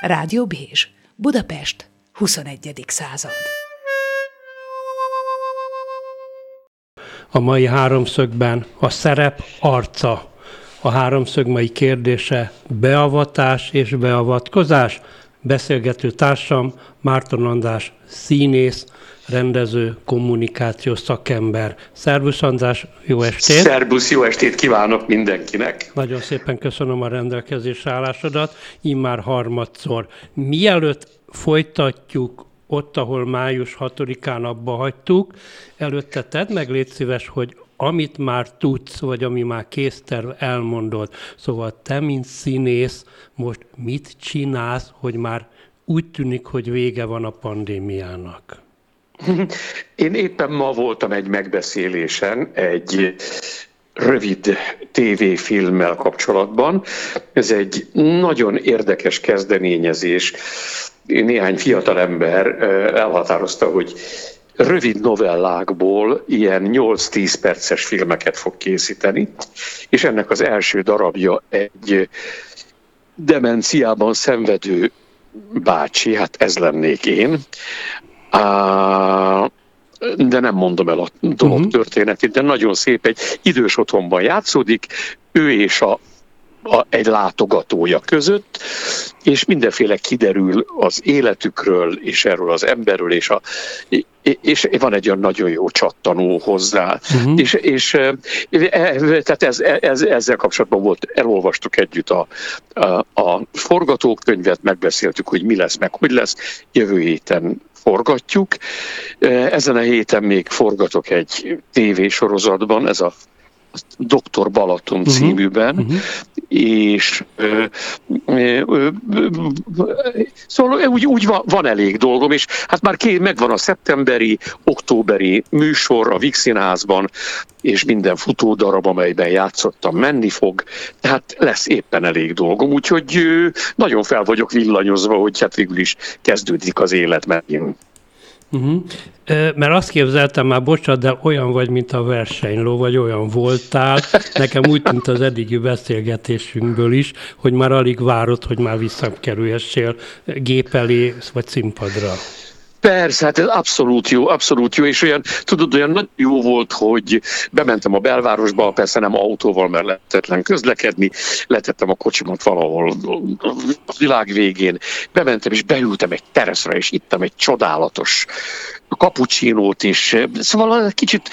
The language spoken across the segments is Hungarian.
Rádió Bézs, Budapest, 21. század. A mai háromszögben a szerep arca. A háromszög mai kérdése beavatás és beavatkozás. Beszélgető társam Márton András színész, rendező, kommunikációs szakember. Szervusz András, jó estét! Szervusz, jó estét kívánok mindenkinek! Nagyon szépen köszönöm a rendelkezésre állásodat, immár harmadszor. Mielőtt folytatjuk ott, ahol május 6-án abba hagytuk, előtte tedd meg, légy szíves, hogy amit már tudsz, vagy ami már készterv, elmondod. Szóval te, mint színész, most mit csinálsz, hogy már úgy tűnik, hogy vége van a pandémiának? Én éppen ma voltam egy megbeszélésen, egy rövid tévéfilmmel kapcsolatban. Ez egy nagyon érdekes kezdeményezés. Néhány fiatalember elhatározta, hogy rövid novellákból ilyen 8-10 perces filmeket fog készíteni, és ennek az első darabja egy demenciában szenvedő bácsi, hát ez lennék én, de nem mondom el a dolog uh-huh. történetét, de nagyon szép, egy idős otthonban játszódik, ő és a a, egy látogatója között, és mindenféle kiderül az életükről, és erről az emberről, és, a, és van egy olyan nagyon jó csattanó hozzá. Uh-huh. És, és e, tehát ez, ez, ezzel kapcsolatban volt, elolvastuk együtt a, a, a forgatókönyvet, megbeszéltük, hogy mi lesz, meg hogy lesz. Jövő héten forgatjuk. Ezen a héten még forgatok egy tévésorozatban, ez a Doktor Balaton uh-huh. címűben, uh-huh. és ö, ö, ö, szóval úgy, úgy van, van elég dolgom, és hát már ké, megvan a szeptemberi, októberi műsor a Vixinházban, és minden futódarab, amelyben játszottam, menni fog, tehát lesz éppen elég dolgom, úgyhogy ö, nagyon fel vagyok villanyozva, hogy hát végül is kezdődik az élet megint. Uh-huh. Mert azt képzeltem már, bocsánat, de olyan vagy, mint a versenyló, vagy olyan voltál. Nekem úgy tűnt az eddigi beszélgetésünkből is, hogy már alig várod, hogy már visszakerülhessél gép elé, vagy színpadra. Persze, hát ez abszolút jó, abszolút jó, és olyan, tudod, olyan nagyon jó volt, hogy bementem a belvárosba, persze nem autóval, mert lehetetlen közlekedni, letettem a kocsimat valahol a világ végén, bementem és beültem egy tereszre, és ittam egy csodálatos kapucsinót is. Szóval kicsit,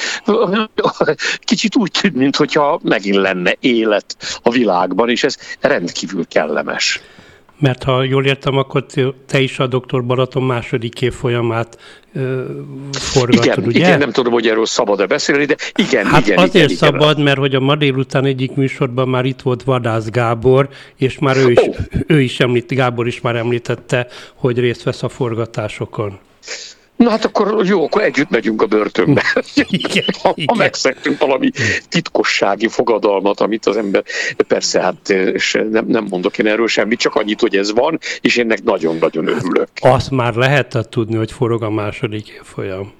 kicsit úgy tűnt, mintha megint lenne élet a világban, és ez rendkívül kellemes. Mert ha jól értem, akkor te is a doktor Balaton második év folyamát ö, forgatod, igen, ugye? Igen, nem tudom, hogy erről szabad-e beszélni, de igen, hát igen. azért igen, szabad, igen. mert hogy a ma délután egyik műsorban már itt volt Vadász Gábor, és már ő is, oh. ő is említ, Gábor is már említette, hogy részt vesz a forgatásokon. Na hát akkor jó, akkor együtt megyünk a börtönbe. Igen, ha, igen. ha megszektünk valami titkossági fogadalmat, amit az ember, persze hát és nem, nem mondok én erről semmit, csak annyit, hogy ez van, és én nagyon-nagyon örülök. Azt már lehetett tudni, hogy forog a második évfolyam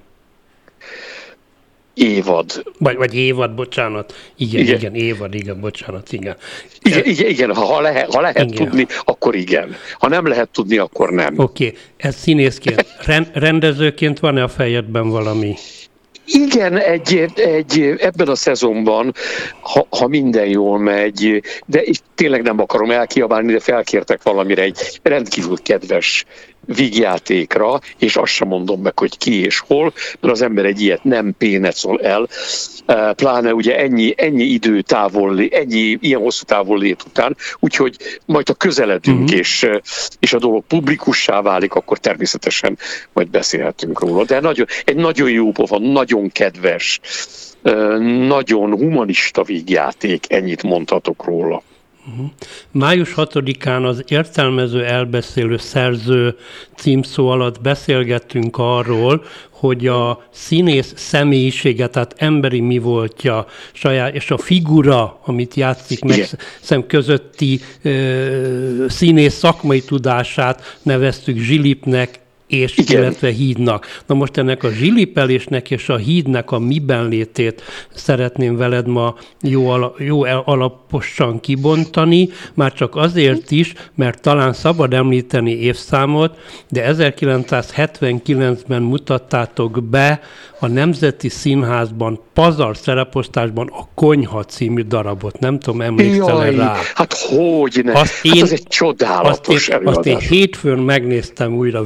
évad. Vagy, vagy évad, bocsánat. Igen, igen, igen, évad, igen, bocsánat, igen. Igen, igen, igen ha, lehet, ha lehet igen. tudni, akkor igen. Ha nem lehet tudni, akkor nem. Oké, okay. ez színészként. Rendezőként van-e a fejedben valami? Igen, egy, egy, ebben a szezonban, ha, ha minden jól megy, de tényleg nem akarom elkiabálni, de felkértek valamire egy rendkívül kedves vígjátékra, és azt sem mondom meg, hogy ki és hol, mert az ember egy ilyet nem pénecol el, pláne ugye ennyi, ennyi idő távol, ennyi ilyen hosszú távol lét után, úgyhogy majd a közeledünk, uh-huh. és, és a dolog publikussá válik, akkor természetesen majd beszélhetünk róla. De nagyon, egy nagyon jó pofa, nagyon kedves, nagyon humanista vígjáték, ennyit mondhatok róla. Uh-huh. Május 6-án az értelmező elbeszélő szerző címszó alatt beszélgettünk arról, hogy a színész személyisége, tehát emberi mi voltja, saját, és a figura, amit játszik meg szem közötti ö, színész szakmai tudását neveztük Zsilipnek, és Igen. illetve hídnak. Na most ennek a zsilipelésnek és a hídnek a miben létét szeretném veled ma jó, ala, jó alaposan kibontani, már csak azért is, mert talán szabad említeni évszámot, de 1979-ben mutattátok be a Nemzeti Színházban pazar szereposztásban a Konyha című darabot. Nem tudom, emlékszel Jaj, rá? Hát hogy ne? Azt én, hát ez egy csodálatos azt én, azt én hétfőn megnéztem újra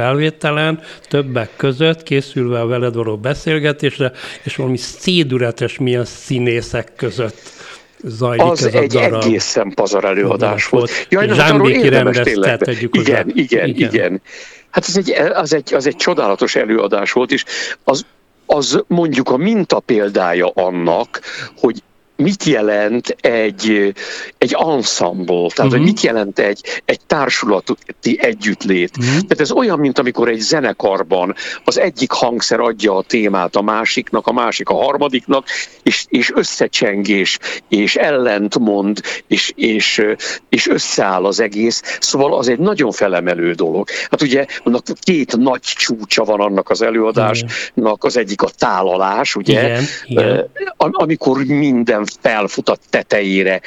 videófelvételen, többek között, készülve a veled való beszélgetésre, és valami szédületes milyen színészek között zajlik az ez egy a darab. egészen pazar előadás volt. volt. Jaj, Zsámbéki rendezte, tegyük igen, igen, igen, igen. Hát ez egy, az, egy, az egy csodálatos előadás volt, és az az mondjuk a mintapéldája annak, hogy mit jelent egy, egy ensemble, tehát uh-huh. hogy mhm. mit jelent egy, egy társulati együttlét. Uh-huh. Tehát ez olyan, mint amikor egy zenekarban az egyik hangszer adja a témát a másiknak, a másik a harmadiknak, és, és összecsengés, és ellentmond, és, és, és összeáll az egész. Szóval az egy nagyon felemelő dolog. Hát ugye annak két nagy csúcsa van annak az előadásnak, az egyik a tálalás, ugye, igen, igen. amikor minden felfut a tetejére,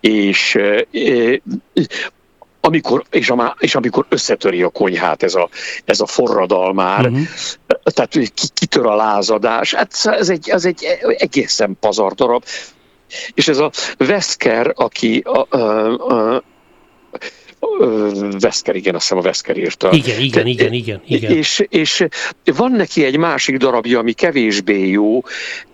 és amikor, és, a, és amikor összetöri a konyhát ez a, ez a forradalmár, uh-huh. tehát kitör a lázadás, hát ez egy, ez egy egészen pazar darab. És ez a Veszker, aki a, a, a, Veszker, igen, azt hiszem a Veszker írta. Igen, igen, igen, igen, igen. És, és van neki egy másik darabja, ami kevésbé jó,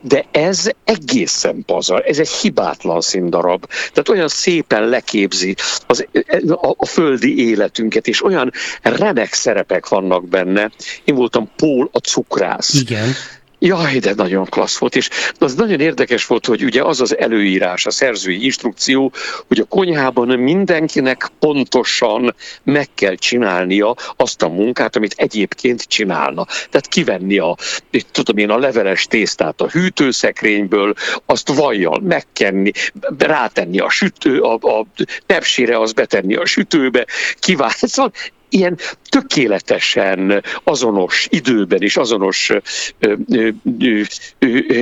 de ez egészen pazar, ez egy hibátlan színdarab. Tehát olyan szépen leképzi az, a, a földi életünket, és olyan remek szerepek vannak benne. Én voltam Pól a cukrász. Igen Jaj, de nagyon klassz volt, és az nagyon érdekes volt, hogy ugye az az előírás, a szerzői instrukció, hogy a konyhában mindenkinek pontosan meg kell csinálnia azt a munkát, amit egyébként csinálna. Tehát kivenni a, tudom én, a leveles tésztát a hűtőszekrényből, azt vajjal megkenni, rátenni a sütő, a, a tepsére, azt betenni a sütőbe, kiválni. Szóval ilyen tökéletesen azonos időben és azonos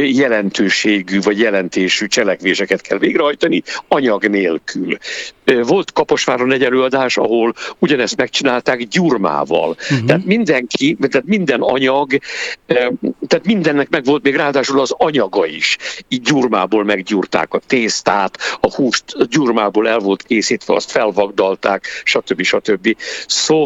jelentőségű vagy jelentésű cselekvéseket kell végrehajtani anyag nélkül. Volt Kaposváron egy előadás, ahol ugyanezt megcsinálták gyurmával. Uh-huh. Tehát mindenki, tehát minden anyag, tehát mindennek meg volt még ráadásul az anyaga is. Így gyurmából meggyúrták a tésztát, a húst gyurmából el volt készítve, azt felvagdalták, stb. stb. Szóval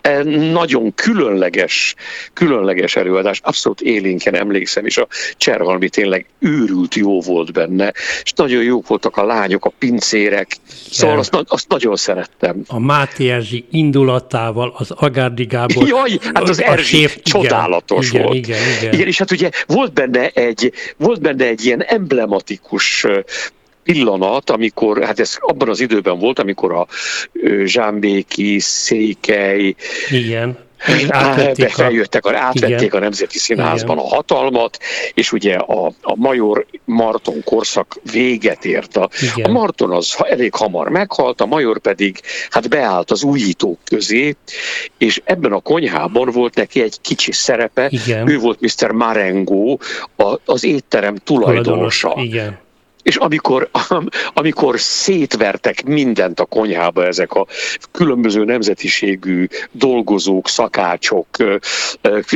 E, nagyon különleges, különleges előadás, abszolút élénken emlékszem, és a Cserhalmi tényleg őrült jó volt benne, és nagyon jók voltak a lányok, a pincérek, szóval azt, azt nagyon szerettem. A Máté Erzsi indulatával, az Agárdi Gábor. Jaj, hát az Erzsi séf, csodálatos igen, volt. Igen, igen, igen. igen, és hát ugye volt benne egy, volt benne egy ilyen emblematikus pillanat, amikor, hát ez abban az időben volt, amikor a Zsámbéki, Székely, Igen. Átvették, a, átvették igen. a Nemzeti Színházban igen. a hatalmat, és ugye a, a Major Marton korszak véget ért. A, a Marton az elég hamar meghalt, a Major pedig hát beállt az újítók közé, és ebben a konyhában volt neki egy kicsi szerepe. Igen. Ő volt Mr. Marengo, a, az étterem tulajdonosa. Igen. És amikor, amikor szétvertek mindent a konyhába ezek a különböző nemzetiségű dolgozók, szakácsok,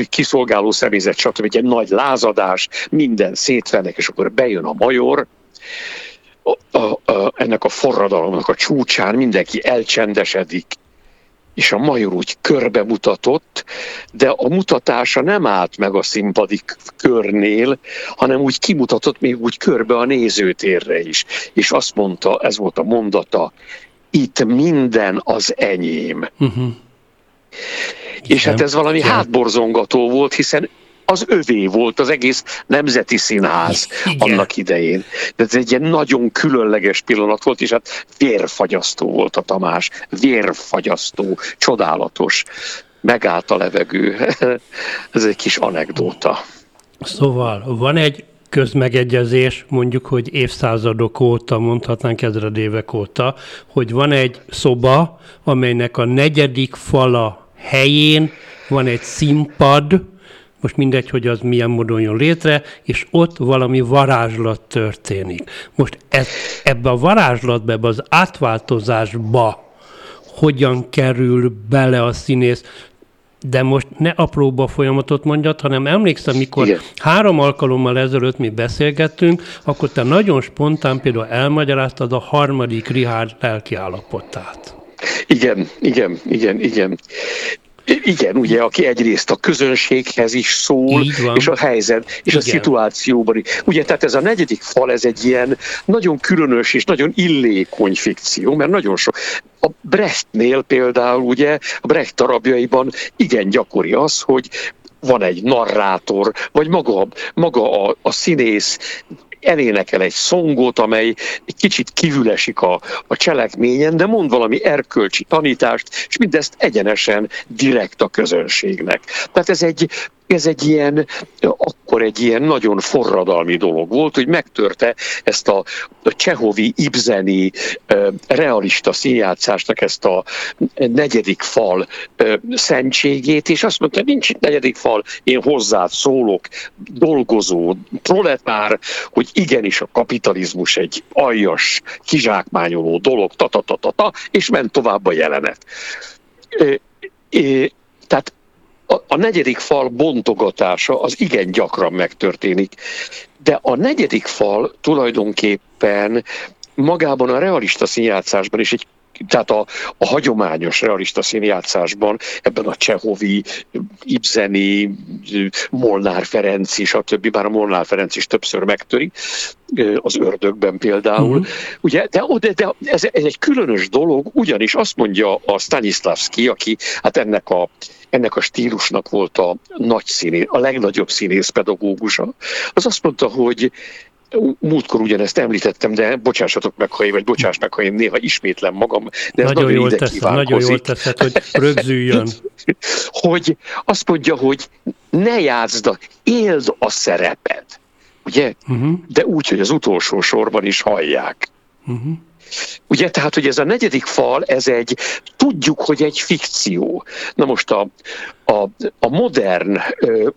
kiszolgáló személyzet, stb. egy nagy lázadás, minden szétvernek, és akkor bejön a major, a, a, ennek a forradalomnak a csúcsán mindenki elcsendesedik, és a major úgy körbe mutatott, de a mutatása nem állt meg a színpadi körnél, hanem úgy kimutatott még úgy körbe a nézőtérre is. És azt mondta, ez volt a mondata, itt minden az enyém. Uh-huh. És hát ez valami hátborzongató volt, hiszen az övé volt az egész nemzeti színház Igen. annak idején. De ez egy ilyen nagyon különleges pillanat volt, és hát vérfagyasztó volt a Tamás. Vérfagyasztó, csodálatos. Megállt a levegő. ez egy kis anekdóta. Szóval van egy közmegegyezés, mondjuk, hogy évszázadok óta, mondhatnánk ezredévek óta, hogy van egy szoba, amelynek a negyedik fala helyén van egy színpad, most mindegy, hogy az milyen módon jön létre, és ott valami varázslat történik. Most ez, ebbe a varázslatba, ebbe az átváltozásba hogyan kerül bele a színész, de most ne apróba folyamatot mondjad, hanem emlékszem, mikor Igen. három alkalommal ezelőtt mi beszélgettünk, akkor te nagyon spontán például elmagyaráztad a harmadik Richard lelkiállapotát. Igen, igen, igen, igen. Igen, ugye, aki egyrészt a közönséghez is szól, és a helyzet, és Igen. a szituációban. Ugye, tehát ez a negyedik fal, ez egy ilyen nagyon különös és nagyon illékony fikció, mert nagyon sok. A Brechtnél például, ugye, a Brecht darabjaiban igen gyakori az, hogy van egy narrátor, vagy maga, maga a, a színész elénekel egy szongot, amely egy kicsit kívülesik a, a cselekményen, de mond valami erkölcsi tanítást, és mindezt egyenesen direkt a közönségnek. Tehát ez egy, ez egy ilyen, akkor egy ilyen nagyon forradalmi dolog volt, hogy megtörte ezt a, csehovi, ibzeni, realista színjátszásnak ezt a negyedik fal szentségét, és azt mondta, nincs itt negyedik fal, én hozzád szólok, dolgozó, proletár, hogy igenis a kapitalizmus egy aljas, kizsákmányoló dolog, ta, ta, ta, ta, ta és ment tovább a jelenet. Tehát a, a negyedik fal bontogatása az igen gyakran megtörténik, de a negyedik fal tulajdonképpen magában a realista színjátszásban is egy tehát a, a hagyományos realista színjátszásban, ebben a Csehovi, Ibzeni, Molnár Ferenc is, a többi, bár a Molnár Ferenc is többször megtöri, az ördögben például. Uh-huh. Ugye, de, de, de ez, ez egy különös dolog, ugyanis azt mondja a Stanislavski, aki hát ennek a ennek a stílusnak volt a nagy színé, a legnagyobb színész pedagógusa, az azt mondta, hogy múltkor ugyanezt említettem, de bocsássatok meg, ha én, vagy bocsáss meg, ha én néha ismétlem magam, de ez nagyon, nagyon jól teszed, Nagyon jól teszed, hogy rögzüljön. hogy azt mondja, hogy ne játszd, a, éld a szerepet, ugye? Uh-huh. De úgy, hogy az utolsó sorban is hallják. Uh-huh. Ugye, tehát, hogy ez a negyedik fal, ez egy, tudjuk, hogy egy fikció. Na most a, a, a modern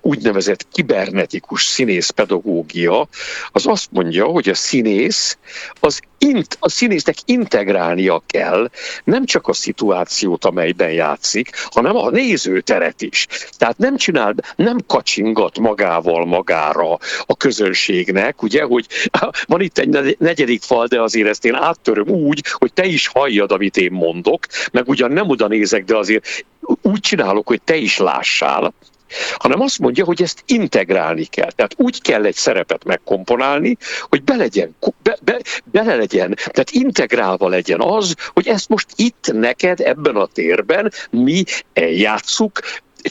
úgynevezett kibernetikus színészpedagógia az azt mondja, hogy a színész az int, a színésznek integrálnia kell nem csak a szituációt, amelyben játszik, hanem a nézőteret is. Tehát nem csinál, nem kacsingat magával magára a közönségnek, ugye, hogy van itt egy negyedik fal, de azért ezt én áttöröm úgy, hogy te is halljad, amit én mondok, meg ugyan nem oda nézek, de azért úgy csinálok, hogy te is lássál, hanem azt mondja, hogy ezt integrálni kell. Tehát úgy kell egy szerepet megkomponálni, hogy be legyen, be, be, bele legyen, tehát integrálva legyen az, hogy ezt most itt neked ebben a térben mi eljátszuk,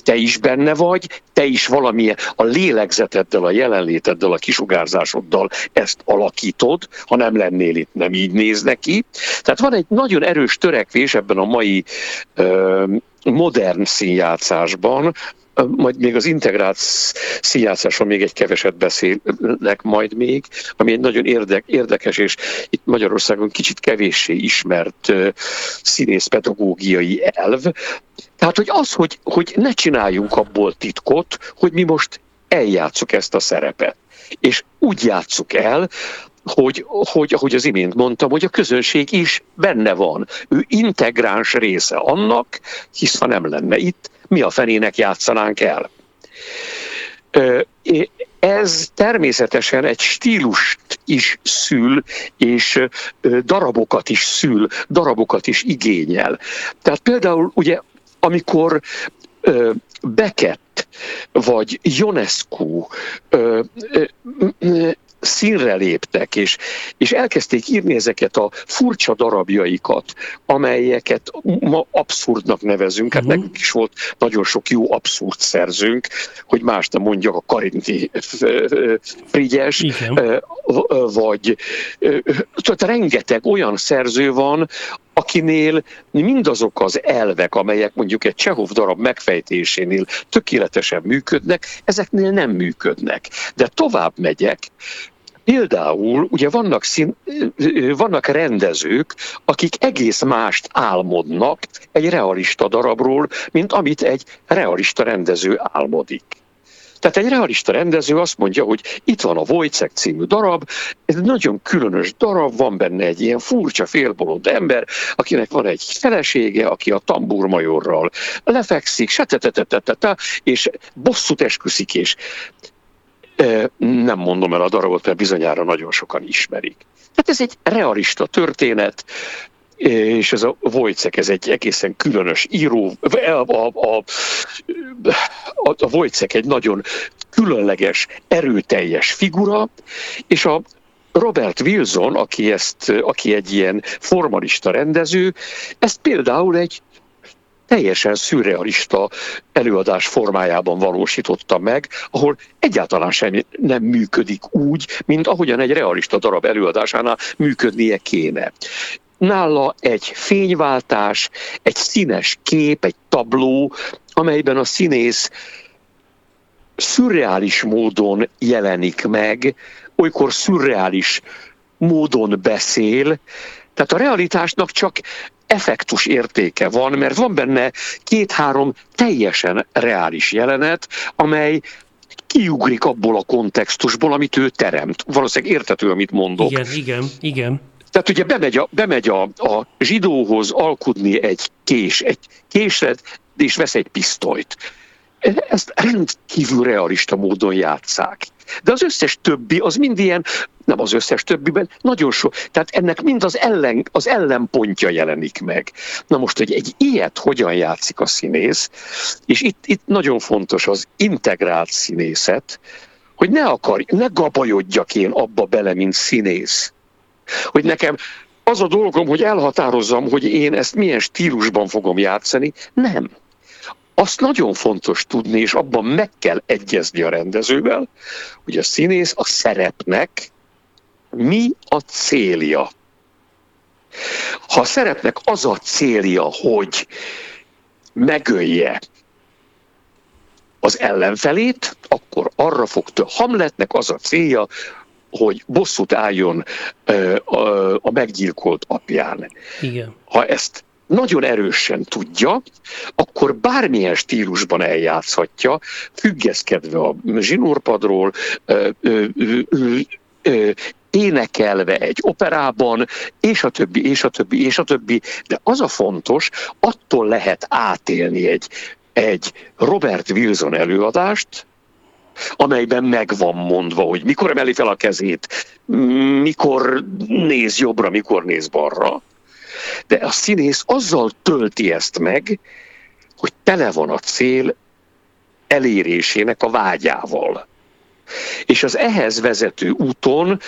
te is benne vagy, te is valamilyen a lélegzeteddel, a jelenléteddel, a kisugárzásoddal ezt alakítod, ha nem lennél itt, nem így néz neki. Tehát van egy nagyon erős törekvés ebben a mai ö, modern színjátszásban, majd még az integrált színjátszásról még egy keveset beszélnek majd még, ami egy nagyon érdek, érdekes, és itt Magyarországon kicsit kevéssé ismert színészpedagógiai elv. Tehát, hogy az, hogy, hogy ne csináljunk abból titkot, hogy mi most eljátszuk ezt a szerepet. És úgy játsszuk el, hogy, hogy, ahogy az imént mondtam, hogy a közönség is benne van. Ő integráns része annak, hisz ha nem lenne itt, mi a fenének játszanánk el. Ez természetesen egy stílust is szül, és darabokat is szül, darabokat is igényel. Tehát például ugye, amikor Beckett vagy Ionescu színre léptek, és, és elkezdték írni ezeket a furcsa darabjaikat, amelyeket ma abszurdnak nevezünk. Hát uh-huh. nekünk is volt nagyon sok jó abszurd szerzőnk, hogy más nem mondjak a Karinti Frigyes, vagy tehát rengeteg olyan szerző van, akinél mindazok az elvek, amelyek mondjuk egy Csehov darab megfejtésénél tökéletesen működnek, ezeknél nem működnek. De tovább megyek, Például ugye vannak, szín, vannak rendezők, akik egész mást álmodnak egy realista darabról, mint amit egy realista rendező álmodik. Tehát egy realista rendező azt mondja, hogy itt van a Wojciech című darab, ez egy nagyon különös darab, van benne egy ilyen furcsa félbolond ember, akinek van egy felesége, aki a tamburmajorral lefekszik, és bosszút esküszik, és nem mondom el a darabot, mert bizonyára nagyon sokan ismerik. Tehát ez egy realista történet, és ez a Wojciech, ez egy egészen különös író, a, a, a, a, a Wojciech egy nagyon különleges, erőteljes figura, és a Robert Wilson, aki, ezt, aki egy ilyen formalista rendező, ezt például egy teljesen szürrealista előadás formájában valósította meg, ahol egyáltalán sem nem működik úgy, mint ahogyan egy realista darab előadásánál működnie kéne. Nála egy fényváltás, egy színes kép, egy tabló, amelyben a színész szürreális módon jelenik meg, olykor szürreális módon beszél, tehát a realitásnak csak effektus értéke van, mert van benne két-három teljesen reális jelenet, amely kiugrik abból a kontextusból, amit ő teremt. Valószínűleg értető, amit mondok. Igen, igen, igen. Tehát ugye bemegy a, bemegy a, a zsidóhoz alkudni egy kés, egy késret, és vesz egy pisztolyt. Ezt rendkívül realista módon játszák. De az összes többi, az mind ilyen, nem az összes többiben, nagyon sok. Tehát ennek mind az, ellen, az ellenpontja jelenik meg. Na most, hogy egy ilyet hogyan játszik a színész, és itt, itt nagyon fontos az integrált színészet, hogy ne akar, ne gabajodjak én abba bele, mint színész. Hogy nekem az a dolgom, hogy elhatározzam, hogy én ezt milyen stílusban fogom játszani. Nem. Azt nagyon fontos tudni, és abban meg kell egyezni a rendezővel, hogy a színész a szerepnek mi a célja. Ha a szerepnek az a célja, hogy megölje az ellenfelét, akkor arra fog tő. Hamletnek az a célja, hogy bosszút álljon a meggyilkolt apján. Igen. Ha ezt nagyon erősen tudja, akkor bármilyen stílusban eljátszhatja, függeszkedve a zsinórpadról, énekelve egy operában, és a többi, és a többi, és a többi. De az a fontos, attól lehet átélni egy, egy Robert Wilson előadást, amelyben meg van mondva, hogy mikor emeli fel a kezét, mikor néz jobbra, mikor néz balra, de a színész azzal tölti ezt meg, hogy tele van a cél elérésének a vágyával. És az ehhez vezető úton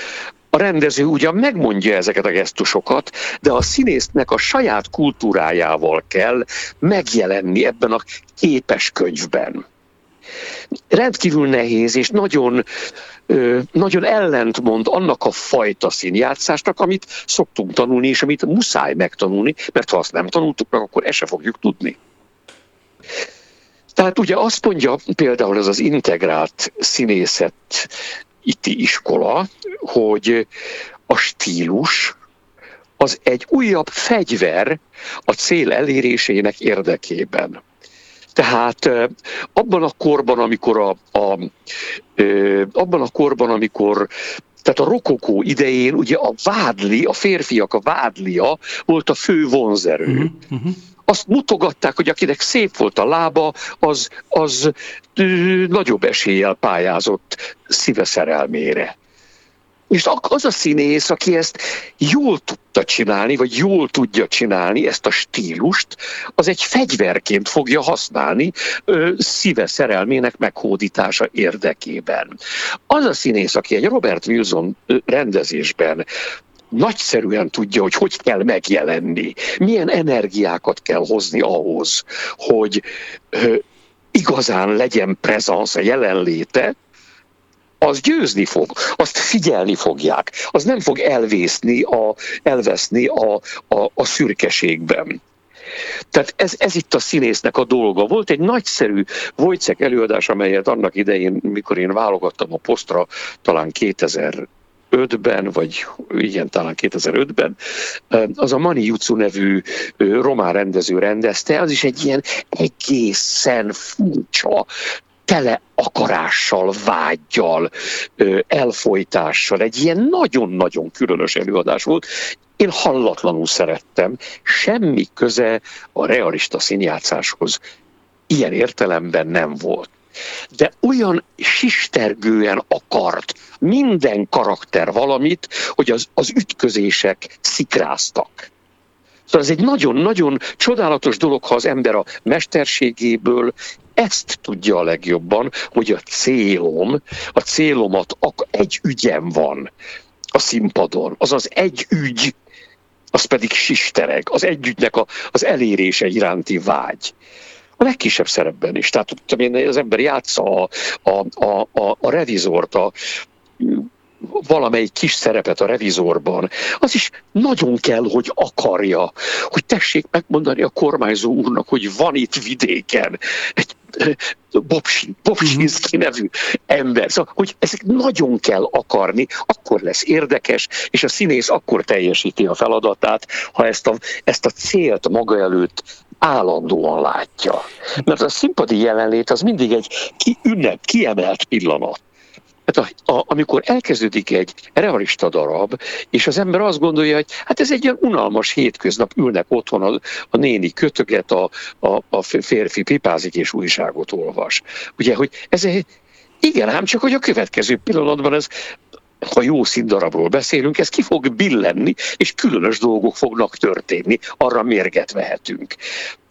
a rendező ugyan megmondja ezeket a gesztusokat, de a színésznek a saját kultúrájával kell megjelenni ebben a képes könyvben. Rendkívül nehéz, és nagyon nagyon ellentmond annak a fajta színjátszásnak, amit szoktunk tanulni, és amit muszáj megtanulni, mert ha azt nem tanultuk meg, akkor ezt se fogjuk tudni. Tehát ugye azt mondja például ez az integrált színészet itti iskola, hogy a stílus az egy újabb fegyver a cél elérésének érdekében. Tehát abban a korban, amikor a, a abban a korban, amikor tehát a rokokó idején ugye a vádli, a férfiak a vádlia volt a fő vonzerő. Uh-huh, uh-huh. Azt mutogatták, hogy akinek szép volt a lába, az, az nagyobb eséllyel pályázott szíve szerelmére. És az a színész, aki ezt jól tudta csinálni, vagy jól tudja csinálni, ezt a stílust, az egy fegyverként fogja használni ö, szíve szerelmének meghódítása érdekében. Az a színész, aki egy Robert Wilson rendezésben nagyszerűen tudja, hogy hogy kell megjelenni, milyen energiákat kell hozni ahhoz, hogy ö, igazán legyen prezansz, a jelenléte, az győzni fog, azt figyelni fogják, az nem fog elvészni, a, elveszni a, a, a szürkeségben. Tehát ez, ez itt a színésznek a dolga. Volt egy nagyszerű Wojciech előadás, amelyet annak idején, mikor én válogattam a posztra, talán 2000 2005-ben, vagy igen, talán 2005-ben, az a Mani Jutsu nevű román rendező rendezte, az is egy ilyen egészen furcsa, tele akarással, vágyjal, elfolytással. Egy ilyen nagyon-nagyon különös előadás volt. Én hallatlanul szerettem. Semmi köze a realista színjátszáshoz ilyen értelemben nem volt. De olyan sistergően akart minden karakter valamit, hogy az, az ütközések szikráztak. Szóval ez egy nagyon-nagyon csodálatos dolog, ha az ember a mesterségéből ezt tudja a legjobban, hogy a célom, a célomat egy ügyem van a színpadon, azaz egy ügy, az pedig sistereg, az együttnek a, az elérése iránti vágy. A legkisebb szerepben is. Tehát én, az ember játsza a, a, a, a, a revizort, a, valamelyik kis szerepet a revizorban, az is nagyon kell, hogy akarja, hogy tessék megmondani a kormányzó úrnak, hogy van itt vidéken egy Bobsin, Bobsinski mhm. nevű ember. Szóval, hogy ezek nagyon kell akarni, akkor lesz érdekes, és a színész akkor teljesíti a feladatát, ha ezt a, ezt a célt maga előtt állandóan látja. Mert a színpadi jelenlét az mindig egy ki, ünnep, kiemelt pillanat. Hát a, a, amikor elkezdődik egy realista darab, és az ember azt gondolja, hogy hát ez egy ilyen unalmas hétköznap, ülnek otthon a, a néni kötöget, a, a, a férfi pipázik és újságot olvas. Ugye, hogy ez egy, igen, ám csak, hogy a következő pillanatban ez ha jó színdarabról beszélünk, ez ki fog billenni, és különös dolgok fognak történni, arra mérget vehetünk.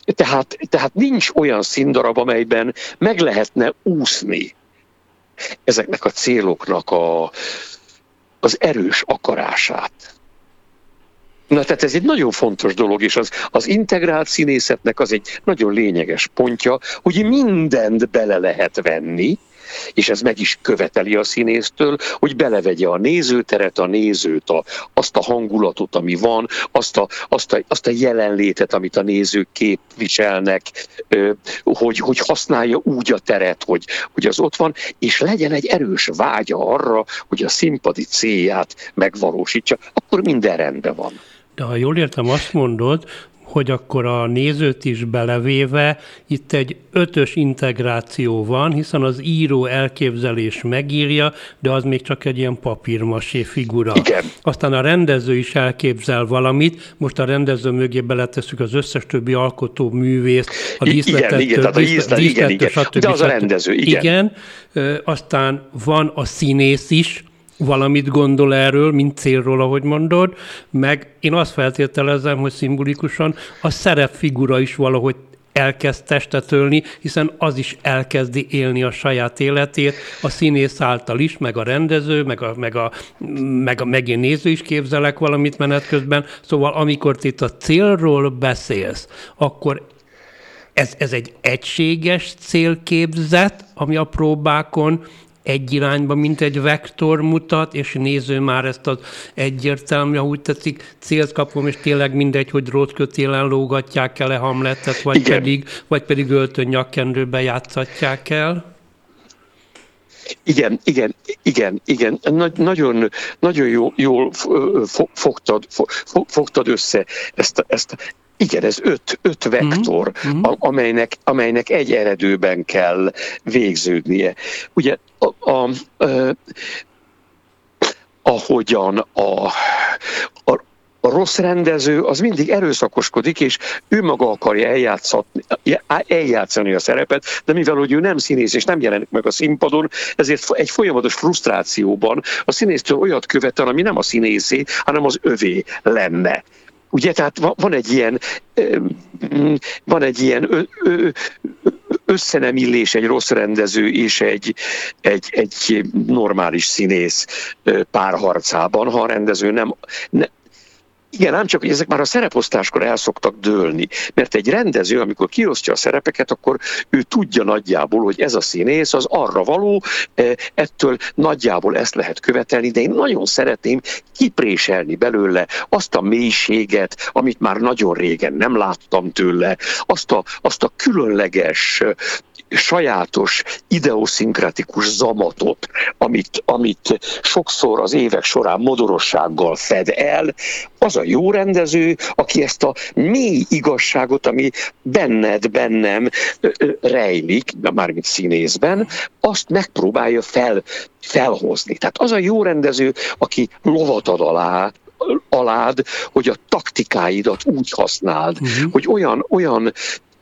Tehát, tehát nincs olyan színdarab, amelyben meg lehetne úszni ezeknek a céloknak a, az erős akarását. Na tehát ez egy nagyon fontos dolog, és az, az integrált színészetnek az egy nagyon lényeges pontja, hogy mindent bele lehet venni, és ez meg is követeli a színésztől, hogy belevegye a nézőteret, a nézőt, a, azt a hangulatot, ami van, azt a, azt, a, azt a jelenlétet, amit a nézők képviselnek, hogy, hogy használja úgy a teret, hogy, hogy az ott van, és legyen egy erős vágya arra, hogy a színpadi célját megvalósítsa, akkor minden rendben van. De ha jól értem, azt mondod, hogy akkor a nézőt is belevéve itt egy ötös integráció van, hiszen az író elképzelés megírja, de az még csak egy ilyen papírmasé figura. Igen. Aztán a rendező is elképzel valamit, most a rendező mögé beletesszük az összes többi alkotó művészt, a díszletet, igen, igen, tehát a díszlet, igen, igen. Stb. De az a rendező, igen. Igen, aztán van a színész is, valamit gondol erről, mint célról, ahogy mondod, meg én azt feltételezem, hogy szimbolikusan a szerepfigura is valahogy elkezd testet ölni, hiszen az is elkezdi élni a saját életét, a színész által is, meg a rendező, meg a, meg a, meg a meg én néző is képzelek valamit menet közben. Szóval amikor itt a célról beszélsz, akkor ez, ez egy egységes célképzet, ami a próbákon egy irányba, mint egy vektor mutat, és néző már ezt az egyértelmű, úgy tetszik, célt kapom, és tényleg mindegy, hogy drótkötélen lógatják el-e Hamletet, vagy pedig, vagy pedig öltön nyakkendőbe játszatják el. Igen, igen, igen, igen. nagyon, nagyon jól, jól fogtad, fogtad össze ezt, ezt, igen, ez öt, öt vektor, mm-hmm. amelynek, amelynek egy eredőben kell végződnie. Ugye, a, a, a, ahogyan a, a, a rossz rendező az mindig erőszakoskodik, és ő maga akarja eljátszani a szerepet, de mivel hogy ő nem színész és nem jelenik meg a színpadon, ezért egy folyamatos frusztrációban a színésztől olyat követel, ami nem a színészé, hanem az övé lenne. Ugye, tehát van egy ilyen, van egy ilyen összenemillés egy rossz rendező és egy, egy, egy normális színész párharcában, ha a rendező nem, ne, igen, ám csak, hogy ezek már a szereposztáskor el szoktak dőlni, mert egy rendező, amikor kiosztja a szerepeket, akkor ő tudja nagyjából, hogy ez a színész az arra való, e, ettől nagyjából ezt lehet követelni, de én nagyon szeretném kipréselni belőle azt a mélységet, amit már nagyon régen nem láttam tőle, azt a, azt a különleges sajátos, ideoszinkratikus zamatot, amit, amit sokszor az évek során modorossággal fed el, az a jó rendező, aki ezt a mély igazságot, ami benned, bennem rejlik, mármint színészben, azt megpróbálja fel, felhozni. Tehát az a jó rendező, aki lovat ad alá, alád, hogy a taktikáidat úgy használd, uh-huh. hogy olyan, olyan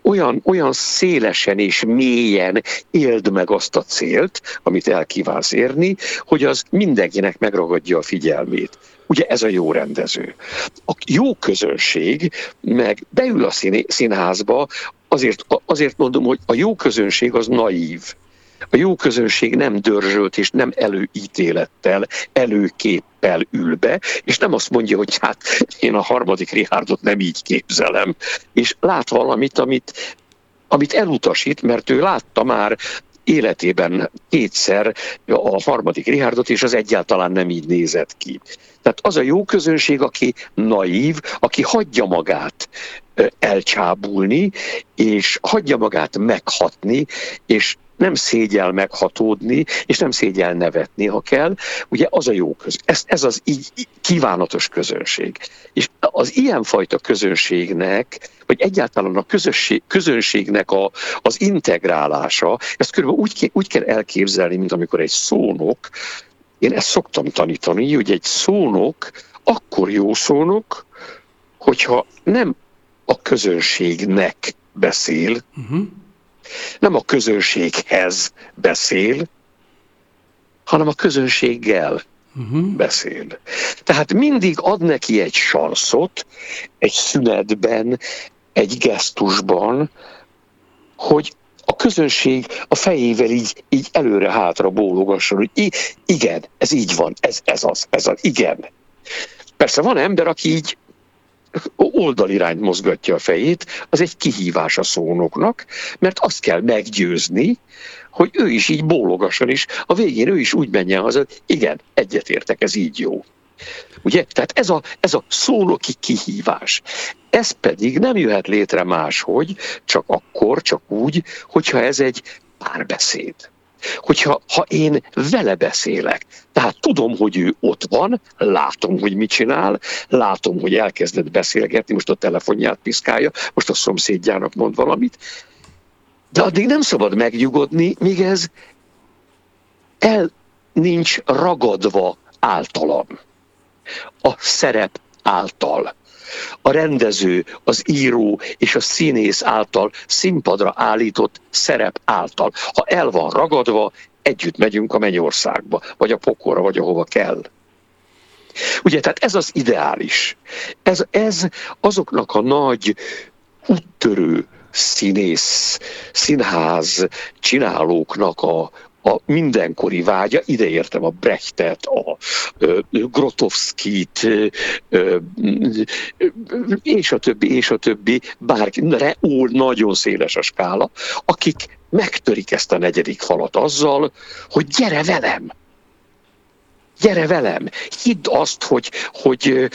olyan, olyan szélesen és mélyen éld meg azt a célt, amit el érni, hogy az mindenkinek megragadja a figyelmét. Ugye ez a jó rendező. A jó közönség meg beül a színházba, azért, azért mondom, hogy a jó közönség az naív. A jó közönség nem dörzsölt és nem előítélettel, előképpel ül be, és nem azt mondja, hogy hát én a harmadik Richardot nem így képzelem, és lát valamit, amit, amit elutasít, mert ő látta már életében kétszer a harmadik Richardot, és az egyáltalán nem így nézett ki. Tehát az a jó közönség, aki naív, aki hagyja magát elcsábulni, és hagyja magát meghatni, és nem szégyel meghatódni, és nem szégyel nevetni, ha kell. Ugye az a jó köz. Ez, ez az így kívánatos közönség. És az ilyenfajta közönségnek, vagy egyáltalán a közösség, közönségnek a, az integrálása, ezt körülbelül úgy, úgy kell elképzelni, mint amikor egy szónok, én ezt szoktam tanítani, hogy egy szónok akkor jó szónok, hogyha nem a közönségnek beszél, uh-huh nem a közönséghez beszél, hanem a közönséggel uh-huh. beszél. Tehát mindig ad neki egy sanszot, egy szünetben, egy gesztusban, hogy a közönség a fejével így, így előre-hátra bólogasson, hogy igen, ez így van, ez, ez az, ez az, igen. Persze van ember, aki így oldalirányt mozgatja a fejét, az egy kihívás a szónoknak, mert azt kell meggyőzni, hogy ő is így bólogasson, és a végén ő is úgy menjen haza, hogy igen, egyetértek, ez így jó. Ugye? Tehát ez a, ez a szónoki kihívás. Ez pedig nem jöhet létre máshogy, csak akkor, csak úgy, hogyha ez egy párbeszéd hogyha ha én vele beszélek, tehát tudom, hogy ő ott van, látom, hogy mit csinál, látom, hogy elkezdett beszélgetni, most a telefonját piszkálja, most a szomszédjának mond valamit, de addig nem szabad megnyugodni, míg ez el nincs ragadva általam. A szerep által a rendező, az író és a színész által színpadra állított szerep által. Ha el van ragadva, együtt megyünk a mennyországba, vagy a pokorra, vagy ahova kell. Ugye, tehát ez az ideális. Ez, ez azoknak a nagy úttörő színész, színház csinálóknak a, a mindenkori vágya, ide értem a Brechtet, a Grotowskit, és a többi, és a többi, bárki, ó, nagyon széles a skála, akik megtörik ezt a negyedik falat azzal, hogy gyere velem, gyere velem, hidd azt, hogy, hogy